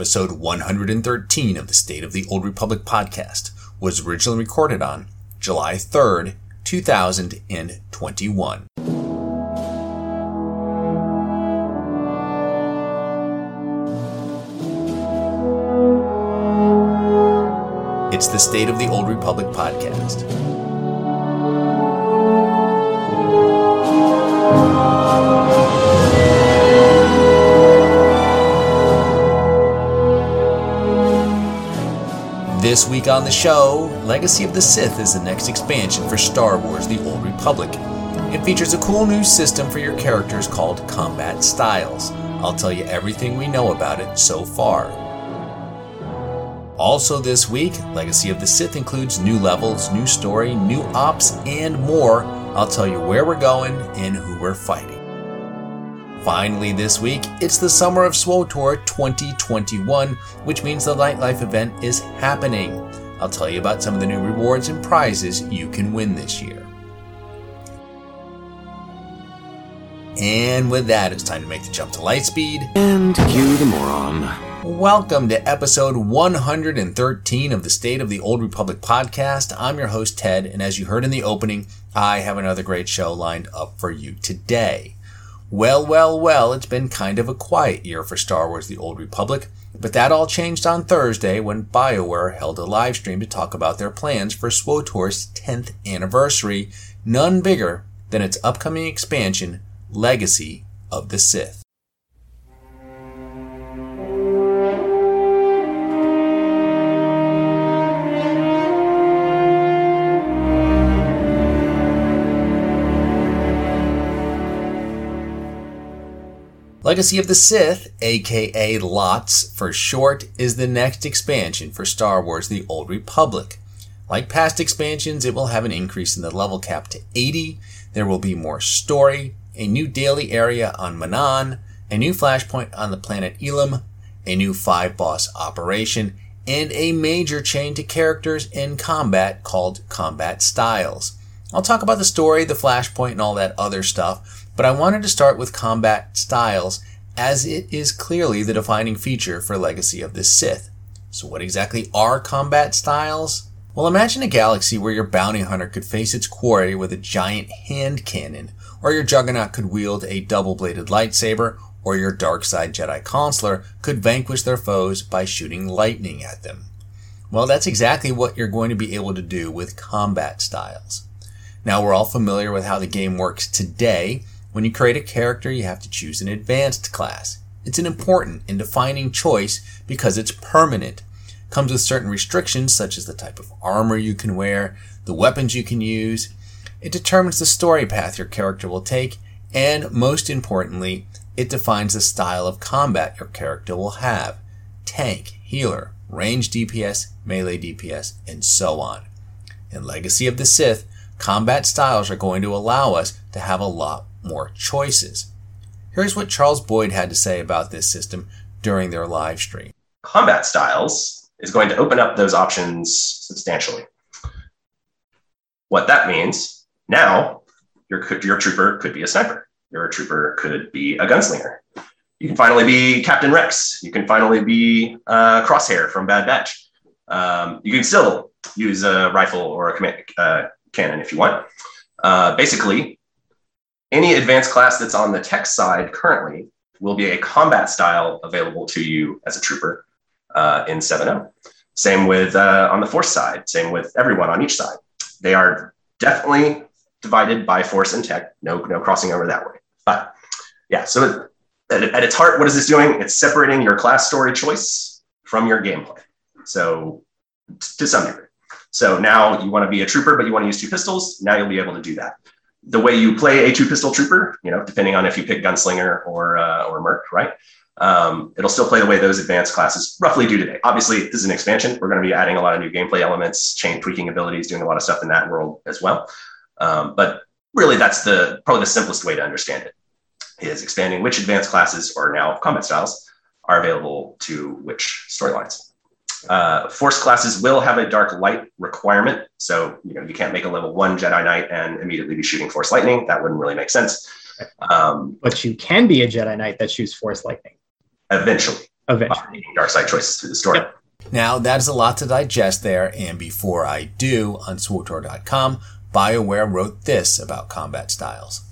Episode 113 of the State of the Old Republic podcast was originally recorded on July 3rd, 2021. It's the State of the Old Republic podcast. This week on the show, Legacy of the Sith is the next expansion for Star Wars The Old Republic. It features a cool new system for your characters called Combat Styles. I'll tell you everything we know about it so far. Also, this week, Legacy of the Sith includes new levels, new story, new ops, and more. I'll tell you where we're going and who we're fighting. Finally, this week, it's the Summer of SWTOR 2021, which means the Nightlife event is happening. I'll tell you about some of the new rewards and prizes you can win this year. And with that, it's time to make the jump to Lightspeed. And cue the moron. Welcome to episode 113 of the State of the Old Republic podcast. I'm your host, Ted, and as you heard in the opening, I have another great show lined up for you today. Well, well, well, it's been kind of a quiet year for Star Wars The Old Republic, but that all changed on Thursday when BioWare held a live stream to talk about their plans for SWTOR's 10th anniversary, none bigger than its upcoming expansion, Legacy of the Sith. Legacy of the Sith, aka LOTS for short, is the next expansion for Star Wars The Old Republic. Like past expansions, it will have an increase in the level cap to 80, there will be more story, a new daily area on Manaan, a new flashpoint on the planet Ilum, a new five boss operation, and a major change to characters in combat called Combat Styles. I'll talk about the story, the flashpoint, and all that other stuff, but I wanted to start with combat styles as it is clearly the defining feature for Legacy of the Sith. So what exactly are combat styles? Well, imagine a galaxy where your bounty hunter could face its quarry with a giant hand cannon, or your juggernaut could wield a double-bladed lightsaber, or your dark side Jedi consular could vanquish their foes by shooting lightning at them. Well, that's exactly what you're going to be able to do with combat styles. Now we're all familiar with how the game works today. When you create a character, you have to choose an advanced class. It's an important and defining choice because it's permanent. Comes with certain restrictions such as the type of armor you can wear, the weapons you can use. It determines the story path your character will take, and most importantly, it defines the style of combat your character will have. Tank, healer, range DPS, melee DPS, and so on. In Legacy of the Sith, combat styles are going to allow us to have a lot more choices. Here's what Charles Boyd had to say about this system during their live stream. Combat styles is going to open up those options substantially. What that means now, your, your trooper could be a sniper, your trooper could be a gunslinger. You can finally be Captain Rex. You can finally be uh, Crosshair from Bad Batch. Um, you can still use a rifle or a command, uh, cannon if you want. Uh, basically, any advanced class that's on the tech side currently will be a combat style available to you as a trooper uh, in 7.0. Same with uh, on the force side, same with everyone on each side. They are definitely divided by force and tech, no, no crossing over that way. But yeah, so at, at its heart, what is this doing? It's separating your class story choice from your gameplay. So to some degree. So now you want to be a trooper, but you want to use two pistols. Now you'll be able to do that. The way you play a two pistol trooper, you know, depending on if you pick gunslinger or uh, or merc, right? Um, it'll still play the way those advanced classes roughly do today. Obviously, this is an expansion. We're going to be adding a lot of new gameplay elements, chain tweaking abilities, doing a lot of stuff in that world as well. Um, but really, that's the probably the simplest way to understand it is expanding which advanced classes or now combat styles are available to which storylines. Uh, force classes will have a dark light requirement. So you know you can't make a level one Jedi Knight and immediately be shooting Force Lightning. That wouldn't really make sense. Um, but you can be a Jedi Knight that shoots Force Lightning. Eventually. Eventually. dark side choices through the story. Yep. Now, that is a lot to digest there, and before I do, on SWTOR.com, BioWare wrote this about combat styles.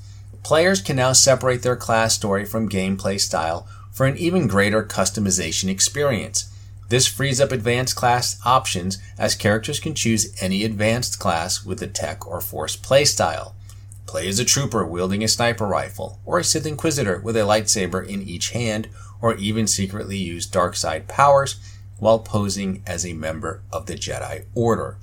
Players can now separate their class story from gameplay style for an even greater customization experience. This frees up advanced class options as characters can choose any advanced class with a tech or force playstyle. Play as a trooper wielding a sniper rifle, or a Sith Inquisitor with a lightsaber in each hand, or even secretly use dark side powers while posing as a member of the Jedi Order.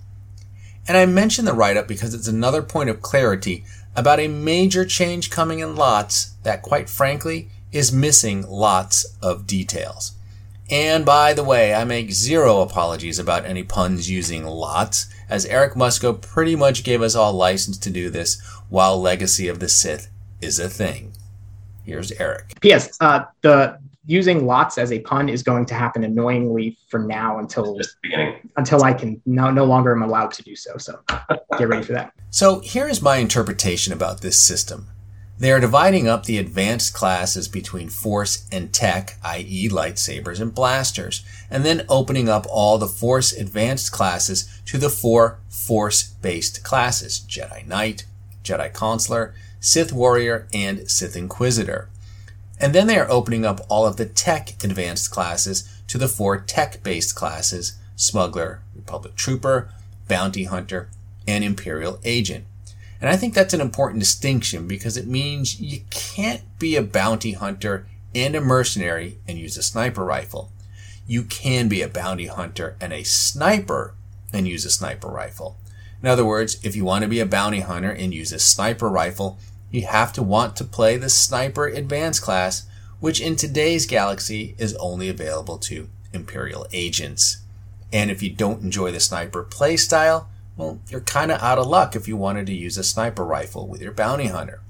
And I mention the write up because it's another point of clarity about a major change coming in lots that, quite frankly, is missing lots of details. And by the way, I make zero apologies about any puns using lots, as Eric Musco pretty much gave us all license to do this while Legacy of the Sith is a thing. Here's Eric. P.S. Uh, the using lots as a pun is going to happen annoyingly for now until Just the beginning. until I can no no longer am allowed to do so. So get ready for that. So here is my interpretation about this system. They are dividing up the advanced classes between force and tech, i.e. lightsabers and blasters, and then opening up all the force advanced classes to the four force-based classes, Jedi Knight, Jedi Consular, Sith Warrior, and Sith Inquisitor. And then they are opening up all of the tech advanced classes to the four tech-based classes, Smuggler, Republic Trooper, Bounty Hunter, and Imperial Agent. And I think that's an important distinction because it means you can't be a bounty hunter and a mercenary and use a sniper rifle. You can be a bounty hunter and a sniper and use a sniper rifle. In other words, if you want to be a bounty hunter and use a sniper rifle, you have to want to play the sniper advanced class, which in today's galaxy is only available to Imperial agents. And if you don't enjoy the sniper playstyle, well, you're kind of out of luck if you wanted to use a sniper rifle with your bounty hunter.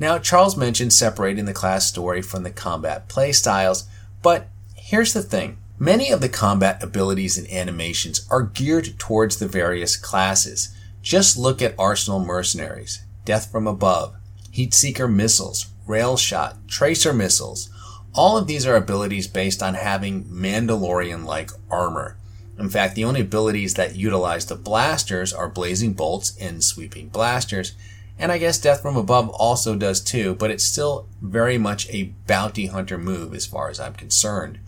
Now, Charles mentioned separating the class story from the combat playstyles, but here's the thing. Many of the combat abilities and animations are geared towards the various classes. Just look at Arsenal Mercenaries, Death from Above, Heatseeker missiles, Rail Shot, Tracer missiles. All of these are abilities based on having Mandalorian like armor. In fact, the only abilities that utilize the blasters are blazing bolts and sweeping blasters. And I guess Death from Above also does too, but it's still very much a bounty hunter move as far as I'm concerned.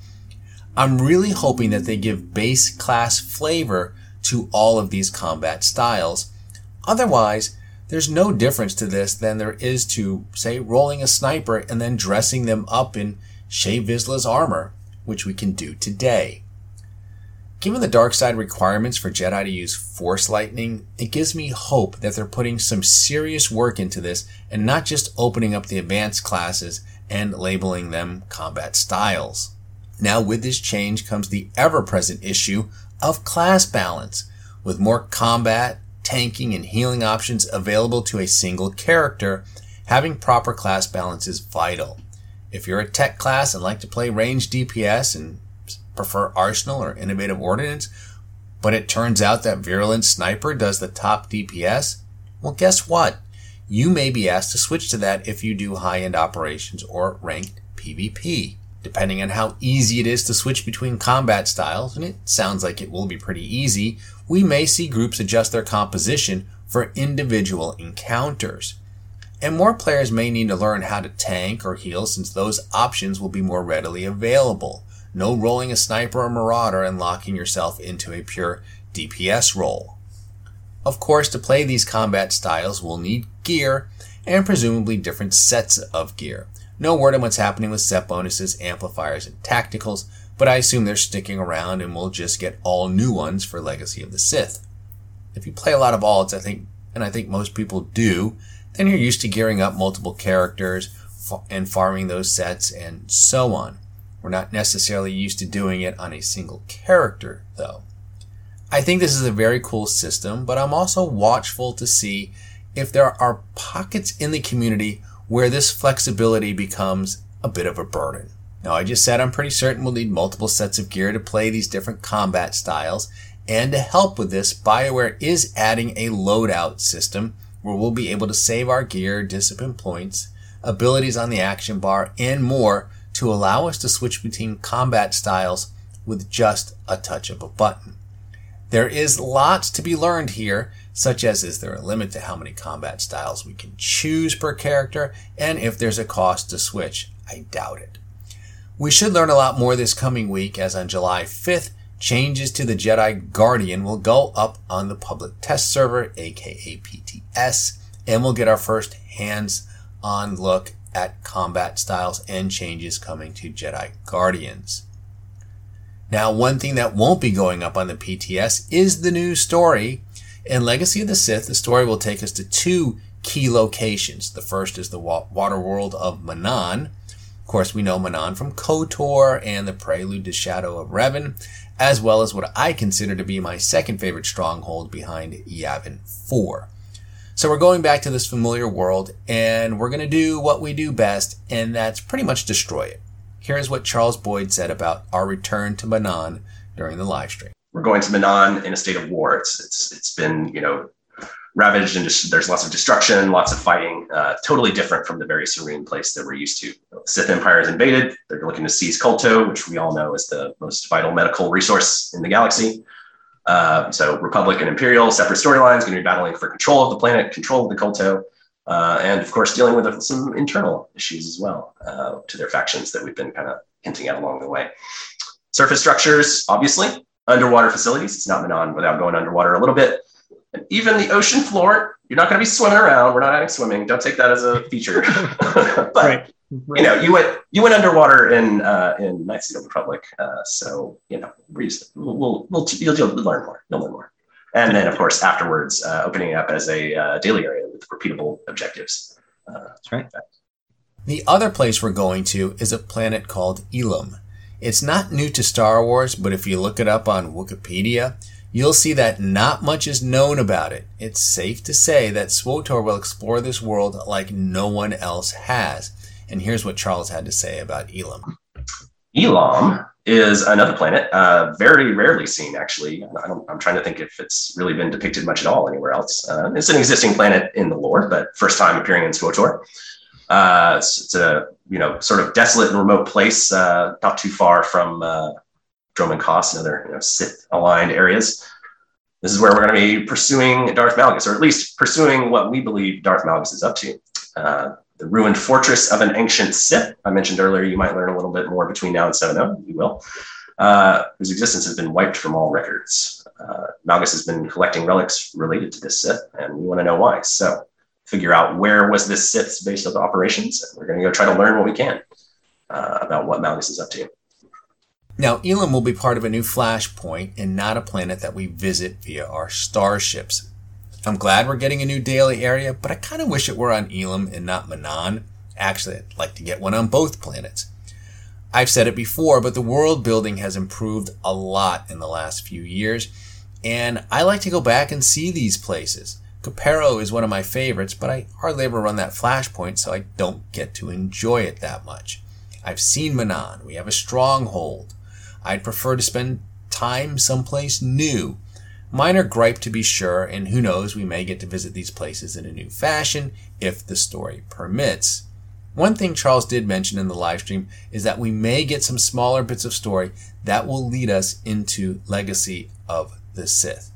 I'm really hoping that they give base class flavor to all of these combat styles. Otherwise, there's no difference to this than there is to, say, rolling a sniper and then dressing them up in Shae Vizsla's armor, which we can do today. Given the dark side requirements for Jedi to use Force Lightning, it gives me hope that they're putting some serious work into this and not just opening up the advanced classes and labeling them combat styles. Now, with this change comes the ever present issue of class balance. With more combat, tanking, and healing options available to a single character, having proper class balance is vital. If you're a tech class and like to play range DPS and prefer Arsenal or Innovative Ordnance, but it turns out that Virulent Sniper does the top DPS, well, guess what? You may be asked to switch to that if you do high end operations or ranked PvP. Depending on how easy it is to switch between combat styles, and it sounds like it will be pretty easy, we may see groups adjust their composition for individual encounters. And more players may need to learn how to tank or heal since those options will be more readily available. No rolling a sniper or marauder and locking yourself into a pure DPS role. Of course, to play these combat styles, we'll need gear and presumably different sets of gear. No word on what's happening with set bonuses, amplifiers, and tacticals, but I assume they're sticking around and we'll just get all new ones for Legacy of the Sith. If you play a lot of alts, I think, and I think most people do, then you're used to gearing up multiple characters and farming those sets and so on. We're not necessarily used to doing it on a single character, though. I think this is a very cool system, but I'm also watchful to see if there are pockets in the community where this flexibility becomes a bit of a burden. Now, I just said I'm pretty certain we'll need multiple sets of gear to play these different combat styles, and to help with this, BioWare is adding a loadout system where we'll be able to save our gear, discipline points, abilities on the action bar, and more to allow us to switch between combat styles with just a touch of a button. There is lots to be learned here, such as is there a limit to how many combat styles we can choose per character, and if there's a cost to switch. I doubt it. We should learn a lot more this coming week, as on July 5th, changes to the Jedi Guardian will go up on the public test server, aka PTS, and we'll get our first hands on look at combat styles and changes coming to Jedi Guardians. Now, one thing that won't be going up on the PTS is the new story. In Legacy of the Sith, the story will take us to two key locations. The first is the water world of Manaan. Of course, we know Manaan from KOTOR and the Prelude to Shadow of Revan, as well as what I consider to be my second favorite stronghold behind Yavin 4. So we're going back to this familiar world and we're going to do what we do best, and that's pretty much destroy it. Here's what Charles Boyd said about our return to Manaan during the live stream. We're going to Manaan in a state of war. It's it's it's been you know ravaged and just, there's lots of destruction, lots of fighting. Uh, totally different from the very serene place that we're used to. Sith Empire is invaded. They're looking to seize Kolto, which we all know is the most vital medical resource in the galaxy. Uh, so Republic and Imperial, separate storylines, going to be battling for control of the planet, control of the Kolto, uh, and of course dealing with some internal issues as well uh, to their factions that we've been kind of hinting at along the way. Surface structures, obviously, underwater facilities. It's not Manaan without going underwater a little bit. And even the ocean floor, you're not going to be swimming around. We're not adding swimming. Don't take that as a feature. but right. Right. you know, you went you went underwater in uh, in Knights of the Republic, uh, so you know, we'll, we'll, we'll you'll, you'll learn more. You'll learn more, and then of course afterwards, uh, opening up as a uh, daily area with repeatable objectives. Uh, That's right. The other place we're going to is a planet called Ilum. It's not new to Star Wars, but if you look it up on Wikipedia, you'll see that not much is known about it. It's safe to say that SWTOR will explore this world like no one else has. And here's what Charles had to say about Ilum. Ilum is another planet, uh, very rarely seen, actually. I am trying to think if it's really been depicted much at all anywhere else. Uh, it's an existing planet in the lore, but first time appearing in SWTOR. Uh, it's, it's, a you know sort of desolate and remote place, uh, not too far from uh, Dromund Kaas and other you know, Sith aligned areas. This is where we're going to be pursuing Darth Malgus, or at least pursuing what we believe Darth Malgus is up to. The ruined fortress of an ancient Sith. I mentioned earlier, you might learn a little bit more between now and 7.0. You will. Uh, whose existence has been wiped from all records. Uh, Malgus has been collecting relics related to this Sith, and we want to know why. So, figure out where was this Sith's base of operations. And we're going to go try to learn what we can uh, about what Malgus is up to. Now, Ilum will be part of a new flashpoint and not a planet that we visit via our starships. I'm glad we're getting a new daily area, but I kind of wish it were on Ilum and not Manaan. Actually, I'd like to get one on both planets. I've said it before, but the world building has improved a lot in the last few years, and I like to go back and see these places. Copero is one of my favorites, but I hardly ever run that flashpoint, so I don't get to enjoy it that much. I've seen Manaan. We have a stronghold. I'd prefer to spend time someplace new. Minor gripe to be sure, and who knows, we may get to visit these places in a new fashion if the story permits. One thing Charles did mention in the live stream is that we may get some smaller bits of story that will lead us into Legacy of the Sith.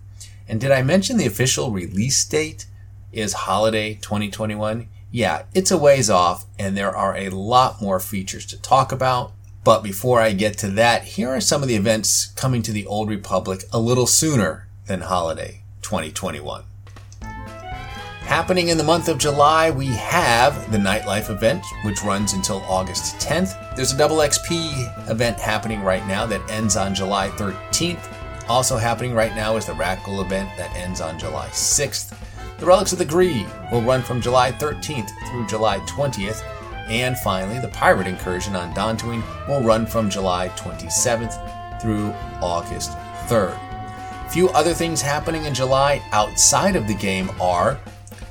And did I mention the official release date is holiday 2021? Yeah, it's a ways off, and there are a lot more features to talk about. But before I get to that, here are some of the events coming to the Old Republic a little sooner than holiday 2021. Happening in the month of July, we have the Nightlife event, which runs until August 10th. There's a double XP event happening right now that ends on July 13th. Also happening right now is the Rakghoul event that ends on July 6th. The Relics of the Gree will run from July 13th through July 20th. And finally, the Pirate Incursion on Dantooine will run from July 27th through August 3rd. Few other things happening in July outside of the game are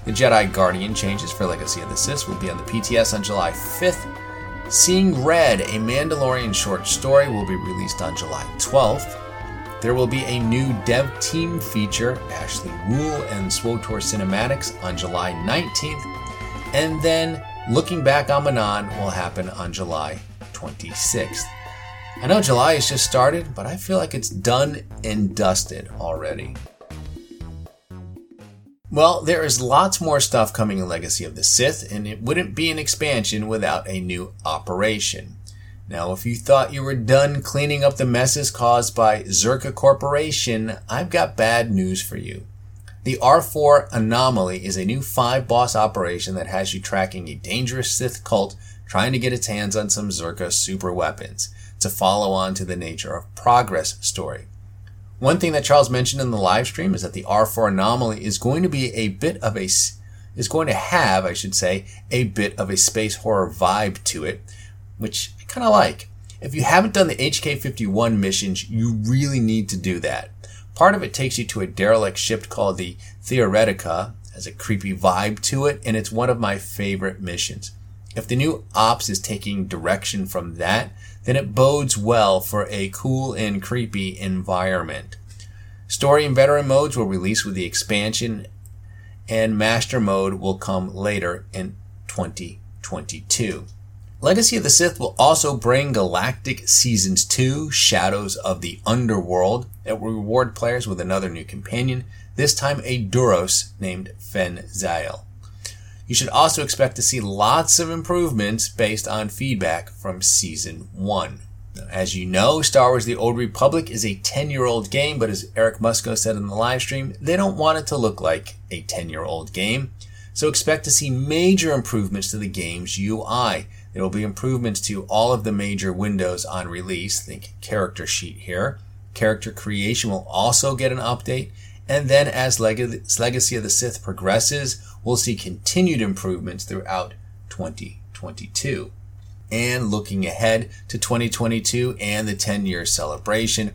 the Jedi Guardian changes for Legacy of the Sith will be on the PTS on July 5th. Seeing Red, a Mandalorian short story, will be released on July 12th. There will be a new dev team feature, Ashley Rule and SWTOR Cinematics, on July 19th. And then Looking Back on Manaan will happen on July 26th. I know July has just started, but I feel like it's done and dusted already. Well, there is lots more stuff coming in Legacy of the Sith, and it wouldn't be an expansion without a new operation. Now, if you thought you were done cleaning up the messes caused by Czerka Corporation, I've got bad news for you. The R4 Anomaly is a new five boss operation that has you tracking a dangerous Sith cult trying to get its hands on some Czerka super weapons to follow on to the Nature of Progress story. One thing that Charles mentioned in the live stream is that the R4 anomaly is going to be a bit of a is going to have, I should say, a bit of a space horror vibe to it, which I kind of like. If you haven't done the HK51 missions, you really need to do that. Part of it takes you to a derelict ship called the Theoretica, has a creepy vibe to it, and it's one of my favorite missions. If the new ops is taking direction from that, then it bodes well for a cool and creepy environment. Story and veteran modes will release with the expansion, and master mode will come later in 2022. Legacy of the Sith will also bring Galactic Seasons 2 Shadows of the Underworld that will reward players with another new companion, this time a Duros named Fen Zhale. You should also expect to see lots of improvements based on feedback from Season 1. As you know, Star Wars The Old Republic is a 10 year old game, but as Eric Musco said in the live stream, they don't want it to look like a 10 year old game. So expect to see major improvements to the game's UI. There will be improvements to all of the major windows on release. Think character sheet here. Character creation will also get an update. And then as Leg- Legacy of the Sith progresses, we'll see continued improvements throughout 2022. And looking ahead to 2022 and the 10 year celebration,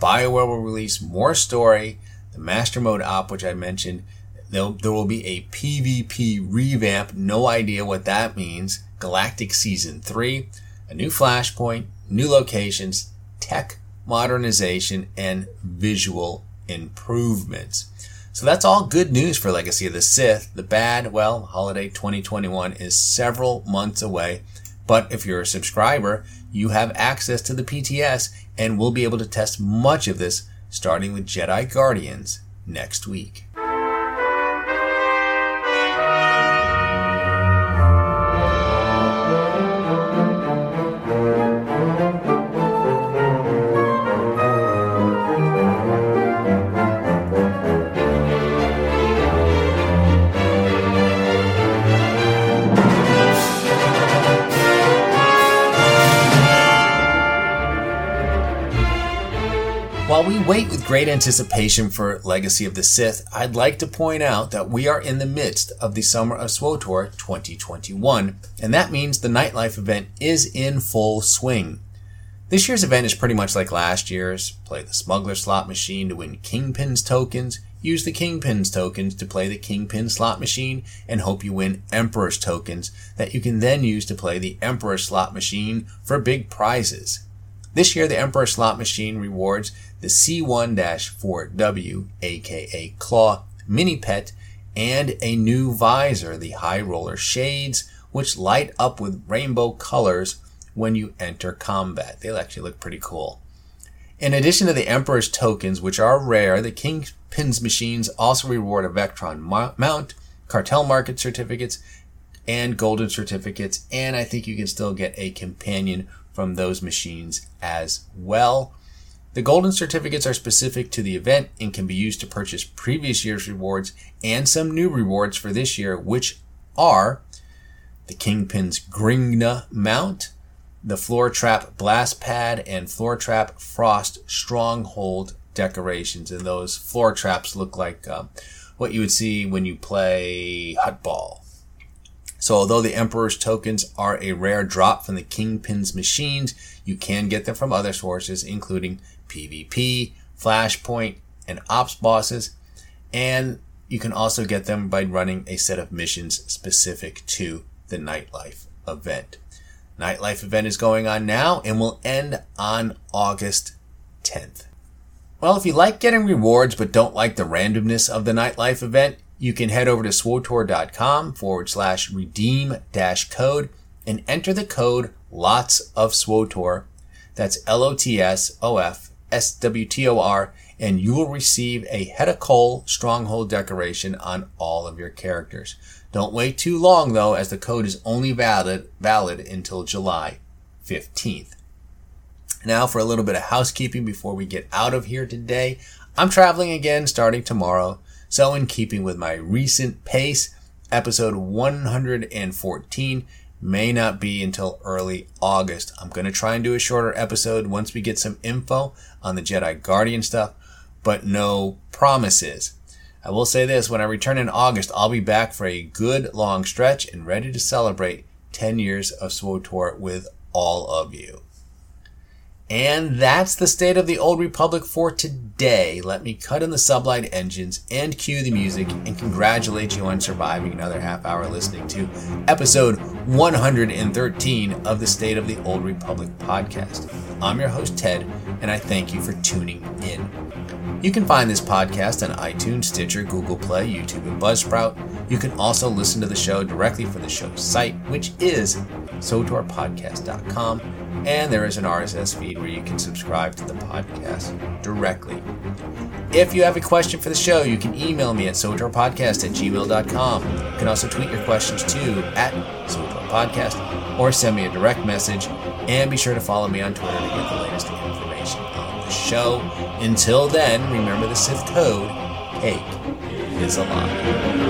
BioWare will release more story, the Master Mode op, which I mentioned. There, there will be a PvP revamp, no idea what that means. Galactic Season 3, a new Flashpoint, new locations, tech modernization, and visual improvements. So that's all good news for Legacy of the Sith. The bad, well, holiday 2021 is several months away. But if you're a subscriber, you have access to the PTS and we'll be able to test much of this starting with Jedi Guardians next week. Great anticipation for Legacy of the Sith, I'd like to point out that we are in the midst of the Summer of SWTOR 2021, and that means the Nightlife event is in full swing. This year's event is pretty much like last year's. Play the Smuggler slot machine to win Kingpins tokens, use the Kingpins tokens to play the Kingpin slot machine, and hope you win Emperor's tokens that you can then use to play the Emperor slot machine for big prizes. This year, the Emperor slot machine rewards the C1-4W, aka Claw Mini Pet, and a new visor, the High Roller Shades, which light up with rainbow colors when you enter combat. They actually look pretty cool. In addition to the Emperor's tokens, which are rare, the Kingpin's machines also reward a Vectron mount, cartel market certificates, and golden certificates, and I think you can still get a companion from those machines as well. The golden certificates are specific to the event and can be used to purchase previous year's rewards and some new rewards for this year, which are the Kingpin's Gringna mount, the Floor Trap Blast Pad, and Floor Trap Frost Stronghold decorations. And those floor traps look like uh, what you would see when you play Huttball. So although the Emperor's tokens are a rare drop from the Kingpin's machines, you can get them from other sources, including PvP, Flashpoint, and Ops bosses. And you can also get them by running a set of missions specific to the Nightlife event. Nightlife event is going on now and will end on August 10th. Well, if you like getting rewards but don't like the randomness of the Nightlife event, you can head over to swtor.com forward slash redeem dash code and enter the code lots of SWTOR. That's L O T S O F S W T O R, and you will receive a Hedakol Stronghold decoration on all of your characters. Don't wait too long though, as the code is only valid valid until July 15th. Now for a little bit of housekeeping before we get out of here today. I'm traveling again starting tomorrow, so in keeping with my recent pace, episode 114 may not be until early August. I'm going to try and do a shorter episode once we get some info on the Jedi Guardian stuff, but no promises. I will say this when I return in August, I'll be back for a good long stretch and ready to celebrate 10 years of SWTOR with all of you. And that's the state of the Old Republic for today. Let me cut in the sublight engines and cue the music and congratulate you on surviving another half hour listening to episode 113 of the State of the Old Republic podcast. I'm your host, Ted, and I thank you for tuning in. You can find this podcast on iTunes, Stitcher, Google Play, YouTube, and Buzzsprout. You can also listen to the show directly from the show's site, which is sotorpodcast.com and there is an RSS feed where you can subscribe to the podcast directly. If you have a question for the show, you can email me at sotorpodcast at gmail.com. You can also tweet your questions to at sotorpodcast or send me a direct message. And be sure to follow me on Twitter to get the latest information on the show. Until then, remember the Sith code cake is alive.